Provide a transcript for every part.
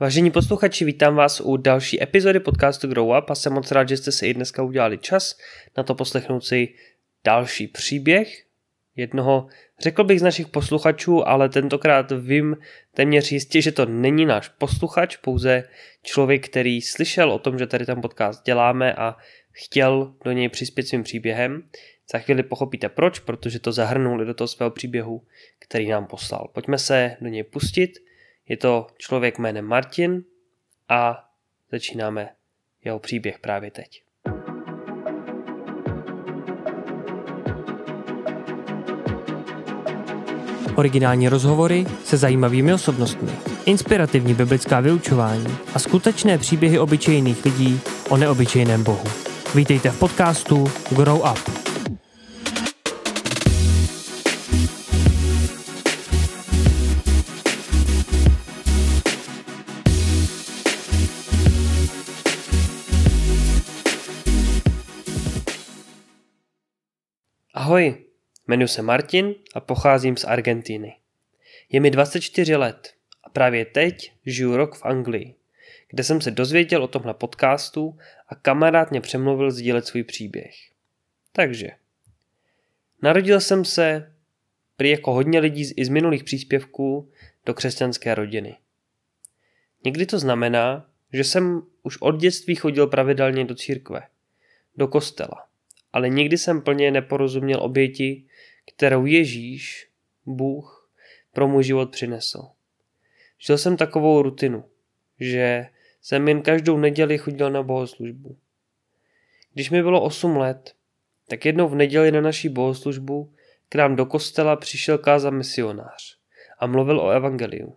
Vážení posluchači, vítám vás u další epizody podcastu Grow Up a jsem moc rád, že jste si i dneska udělali čas na to poslechnout si další příběh jednoho, řekl bych z našich posluchačů, ale tentokrát vím téměř jistě, že to není náš posluchač, pouze člověk, který slyšel o tom, že tady ten podcast děláme a chtěl do něj přispět svým příběhem. Za chvíli pochopíte proč, protože to zahrnul do toho svého příběhu, který nám poslal. Pojďme se do něj pustit. Je to člověk jménem Martin a začínáme jeho příběh právě teď. Originální rozhovory se zajímavými osobnostmi, inspirativní biblická vyučování a skutečné příběhy obyčejných lidí o neobyčejném Bohu. Vítejte v podcastu Grow Up. Ahoj, jmenuji se Martin a pocházím z Argentiny. Je mi 24 let a právě teď žiju rok v Anglii, kde jsem se dozvěděl o tomhle podcastu a kamarád mě přemluvil sdílet svůj příběh. Takže, narodil jsem se prý jako hodně lidí z, i z minulých příspěvků do křesťanské rodiny. Někdy to znamená, že jsem už od dětství chodil pravidelně do církve, do kostela ale nikdy jsem plně neporozuměl oběti, kterou Ježíš, Bůh, pro můj život přinesl. Žil jsem takovou rutinu, že jsem jen každou neděli chodil na bohoslužbu. Když mi bylo 8 let, tak jednou v neděli na naší bohoslužbu k nám do kostela přišel káza misionář a mluvil o evangeliu.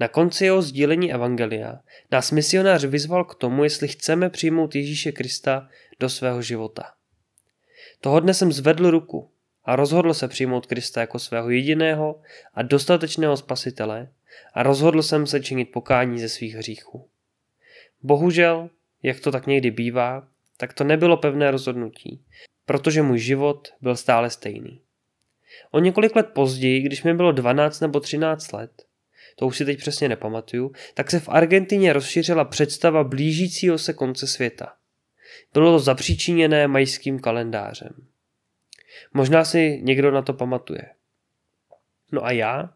Na konci jeho sdílení evangelia nás misionář vyzval k tomu, jestli chceme přijmout Ježíše Krista do svého života. Toho dne jsem zvedl ruku a rozhodl se přijmout Krista jako svého jediného a dostatečného spasitele a rozhodl jsem se činit pokání ze svých hříchů. Bohužel, jak to tak někdy bývá, tak to nebylo pevné rozhodnutí, protože můj život byl stále stejný. O několik let později, když mi bylo 12 nebo 13 let, to už si teď přesně nepamatuju, tak se v Argentině rozšířila představa blížícího se konce světa. Bylo to zapříčiněné majským kalendářem. Možná si někdo na to pamatuje. No a já?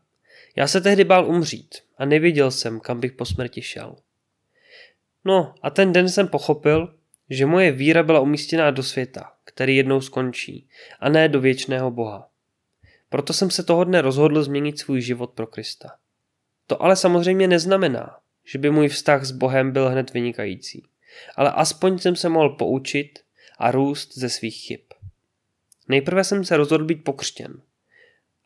Já se tehdy bál umřít a nevěděl jsem, kam bych po smrti šel. No a ten den jsem pochopil, že moje víra byla umístěná do světa, který jednou skončí, a ne do věčného Boha. Proto jsem se toho dne rozhodl změnit svůj život pro Krista. To ale samozřejmě neznamená, že by můj vztah s Bohem byl hned vynikající ale aspoň jsem se mohl poučit a růst ze svých chyb. Nejprve jsem se rozhodl být pokřtěn.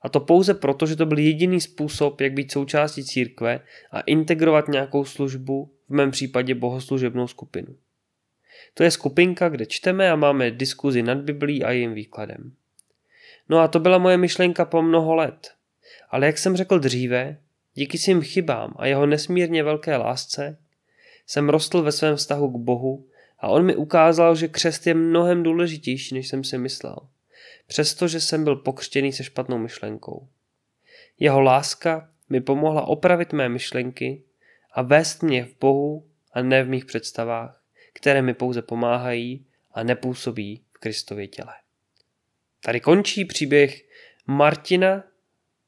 A to pouze proto, že to byl jediný způsob, jak být součástí církve a integrovat nějakou službu, v mém případě bohoslužebnou skupinu. To je skupinka, kde čteme a máme diskuzi nad Biblí a jejím výkladem. No a to byla moje myšlenka po mnoho let. Ale jak jsem řekl dříve, díky svým chybám a jeho nesmírně velké lásce jsem rostl ve svém vztahu k Bohu a on mi ukázal, že křest je mnohem důležitější, než jsem si myslel. Přestože jsem byl pokřtěný se špatnou myšlenkou. Jeho láska mi pomohla opravit mé myšlenky a vést mě v Bohu a ne v mých představách, které mi pouze pomáhají a nepůsobí v Kristově těle. Tady končí příběh Martina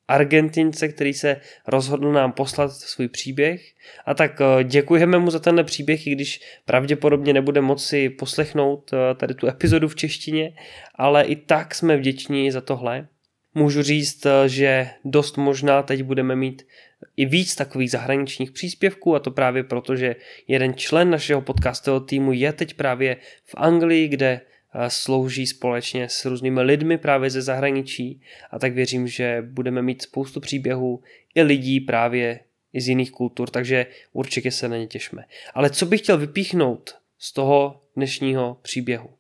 Argentince, který se rozhodl nám poslat svůj příběh. A tak eh, děkujeme mu za tenhle příběh, i když pravděpodobně nebude moci poslechnout eh, tady tu epizodu v češtině, ale i tak jsme vděční za tohle. Můžu říct, eh, že dost možná teď budeme mít i víc takových zahraničních příspěvků a to právě proto, že jeden člen našeho podcastového týmu je teď právě v Anglii, kde slouží společně s různými lidmi právě ze zahraničí a tak věřím, že budeme mít spoustu příběhů i lidí právě i z jiných kultur, takže určitě se na ně těšme. Ale co bych chtěl vypíchnout z toho dnešního příběhu?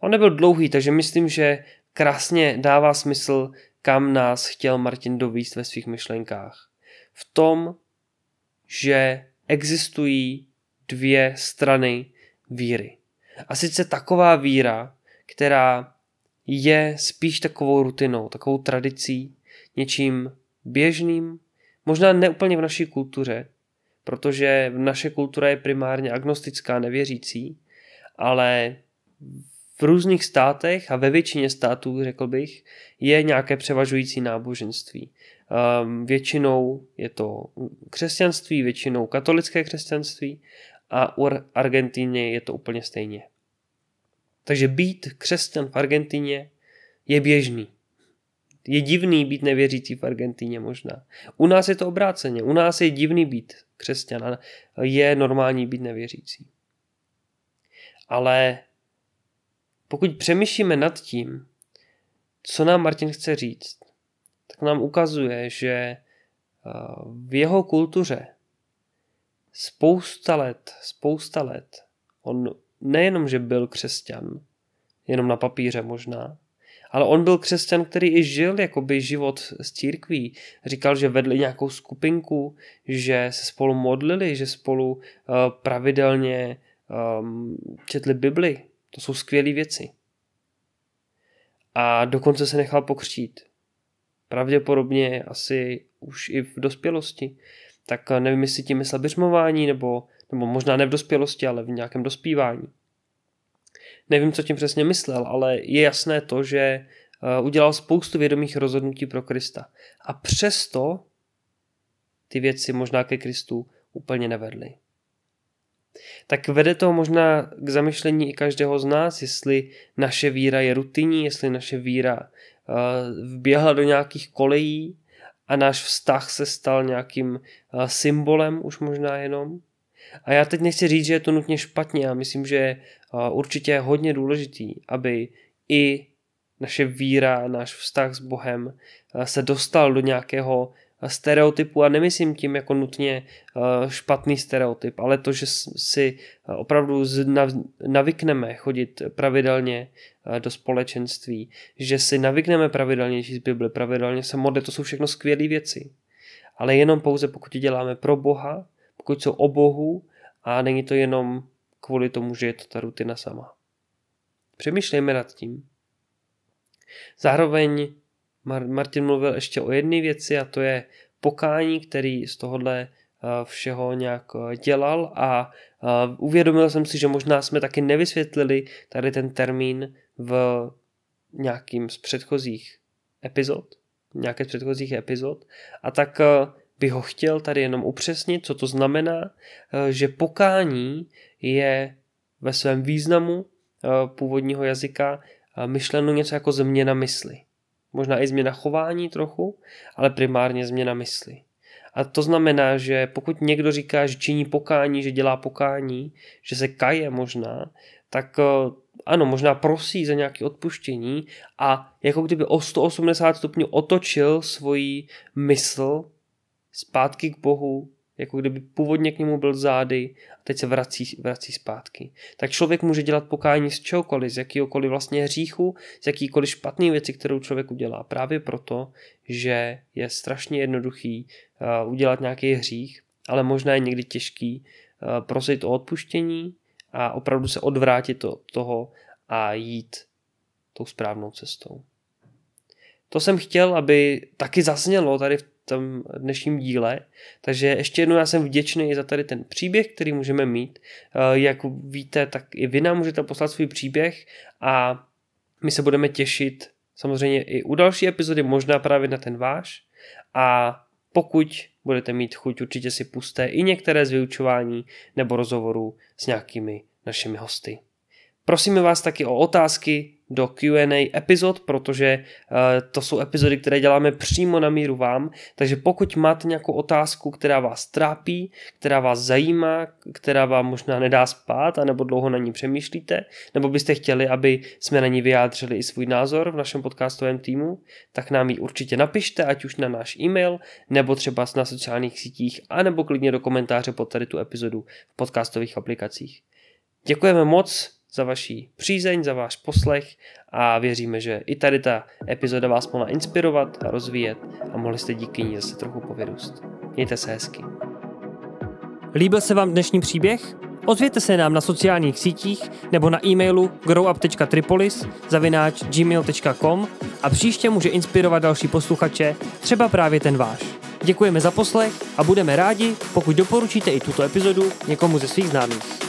On nebyl dlouhý, takže myslím, že krásně dává smysl, kam nás chtěl Martin dovíst ve svých myšlenkách. V tom, že existují dvě strany víry. A sice taková víra, která je spíš takovou rutinou, takovou tradicí, něčím běžným, možná neúplně v naší kultuře, protože naše kultura je primárně agnostická, nevěřící, ale v různých státech a ve většině států, řekl bych, je nějaké převažující náboženství. Um, většinou je to křesťanství, většinou katolické křesťanství a u Argentíny je to úplně stejně. Takže být křesťan v Argentíně je běžný. Je divný být nevěřící v Argentíně možná. U nás je to obráceně. U nás je divný být křesťan a je normální být nevěřící. Ale pokud přemýšlíme nad tím, co nám Martin chce říct, tak nám ukazuje, že eh, v jeho kultuře spousta let, spousta let, on nejenom, že byl křesťan, jenom na papíře možná, ale on byl křesťan, který i žil jakoby život s církví. Říkal, že vedli nějakou skupinku, že se spolu modlili, že spolu uh, pravidelně um, četli Bibli. To jsou skvělé věci. A dokonce se nechal pokřtít. Pravděpodobně asi už i v dospělosti. Tak eh, nevím, jestli tím myslel běžmování, nebo, nebo možná ne v dospělosti, ale v nějakém dospívání. Nevím, co tím přesně myslel, ale je jasné to, že eh, udělal spoustu vědomých rozhodnutí pro Krista. A přesto ty věci možná ke Kristu úplně nevedly. Tak vede to možná k zamyšlení i každého z nás, jestli naše víra je rutinní, jestli naše víra uh, vběhla do nějakých kolejí a náš vztah se stal nějakým uh, symbolem už možná jenom. A já teď nechci říct, že je to nutně špatně, já myslím, že je určitě hodně důležitý, aby i naše víra, náš vztah s Bohem se dostal do nějakého stereotypu a nemyslím tím jako nutně špatný stereotyp, ale to, že si opravdu navykneme chodit pravidelně do společenství, že si navykneme pravidelně číst Bibli, pravidelně se modlit, to jsou všechno skvělé věci. Ale jenom pouze pokud děláme pro Boha, pokud jsou o Bohu a není to jenom kvůli tomu, že je to ta rutina sama. Přemýšlejme nad tím. Zároveň Martin mluvil ještě o jedné věci a to je pokání, který z tohohle eh, všeho nějak eh, dělal a eh, uvědomil jsem si, že možná jsme taky nevysvětlili tady ten termín v nějakým z předchozích epizod, nějaké z předchozích epizod a tak bych ho chtěl tady jenom upřesnit, co to znamená, že pokání je ve svém významu původního jazyka myšleno něco jako změna mysli. Možná i změna chování trochu, ale primárně změna mysli. A to znamená, že pokud někdo říká, že činí pokání, že dělá pokání, že se kaje možná, tak eh, ano, možná prosí za nějaké odpuštění a jako kdyby o 180 stupňů otočil svoji mysl zpátky k Bohu, jako kdyby původně k němu byl zády a teď se vrací, vrací zpátky. Tak člověk může dělat pokání z čehokoliv, z jakýkoliv vlastně hříchu, z jakýkoliv špatné věci, kterou člověk udělá. Právě proto, že je strašně jednoduchý uh, udělat nějaký hřích, ale možná je někdy těžký uh, prosit o odpuštění a opravdu se odvrátit od toho a jít tou správnou cestou. To jsem chtěl, aby taky zaznělo tady v tom dnešním díle. Takže ještě jednou já jsem vděčný za tady ten příběh, který můžeme mít. Eh, jak víte, tak i vy nám můžete poslat svůj příběh a my se budeme těšit samozřejmě i u další epizody, možná právě na ten váš. A pokud budete mít chuť, určitě si puste i některé z vyučování nebo rozhovorů s nějakými našimi hosty. Prosíme vás taky o otázky do Q&A epizod, protože uh, to jsou epizody, které děláme přímo na míru vám, takže pokud máte nějakou otázku, která vás trápí, která vás zajímá, která vám možná nedá spát, anebo dlouho na ní přemýšlíte, nebo byste chtěli, aby jsme na ní vyjádřili i svůj názor v našem podcastovém týmu, tak nám ji určitě napište, ať už na náš e-mail, nebo třeba na sociálních sítích, anebo klidně do komentáře pod tady tu epizodu v podcastových aplikacích. Děkujeme moc, za vaší přízeň, za váš poslech a věříme, že i tady ta epizoda vás mohla inspirovat a rozvíjet a mohli jste díky ní zase trochu povyrůst. Mějte se hezky. Líbil se vám dnešní příběh? Ozvěte se nám na sociálních sítích nebo na e-mailu growup.tripolis zavináč gmail.com a příště může inspirovat další posluchače, třeba právě ten váš. Děkujeme za poslech a budeme rádi, pokud doporučíte i tuto epizodu někomu ze svých známých.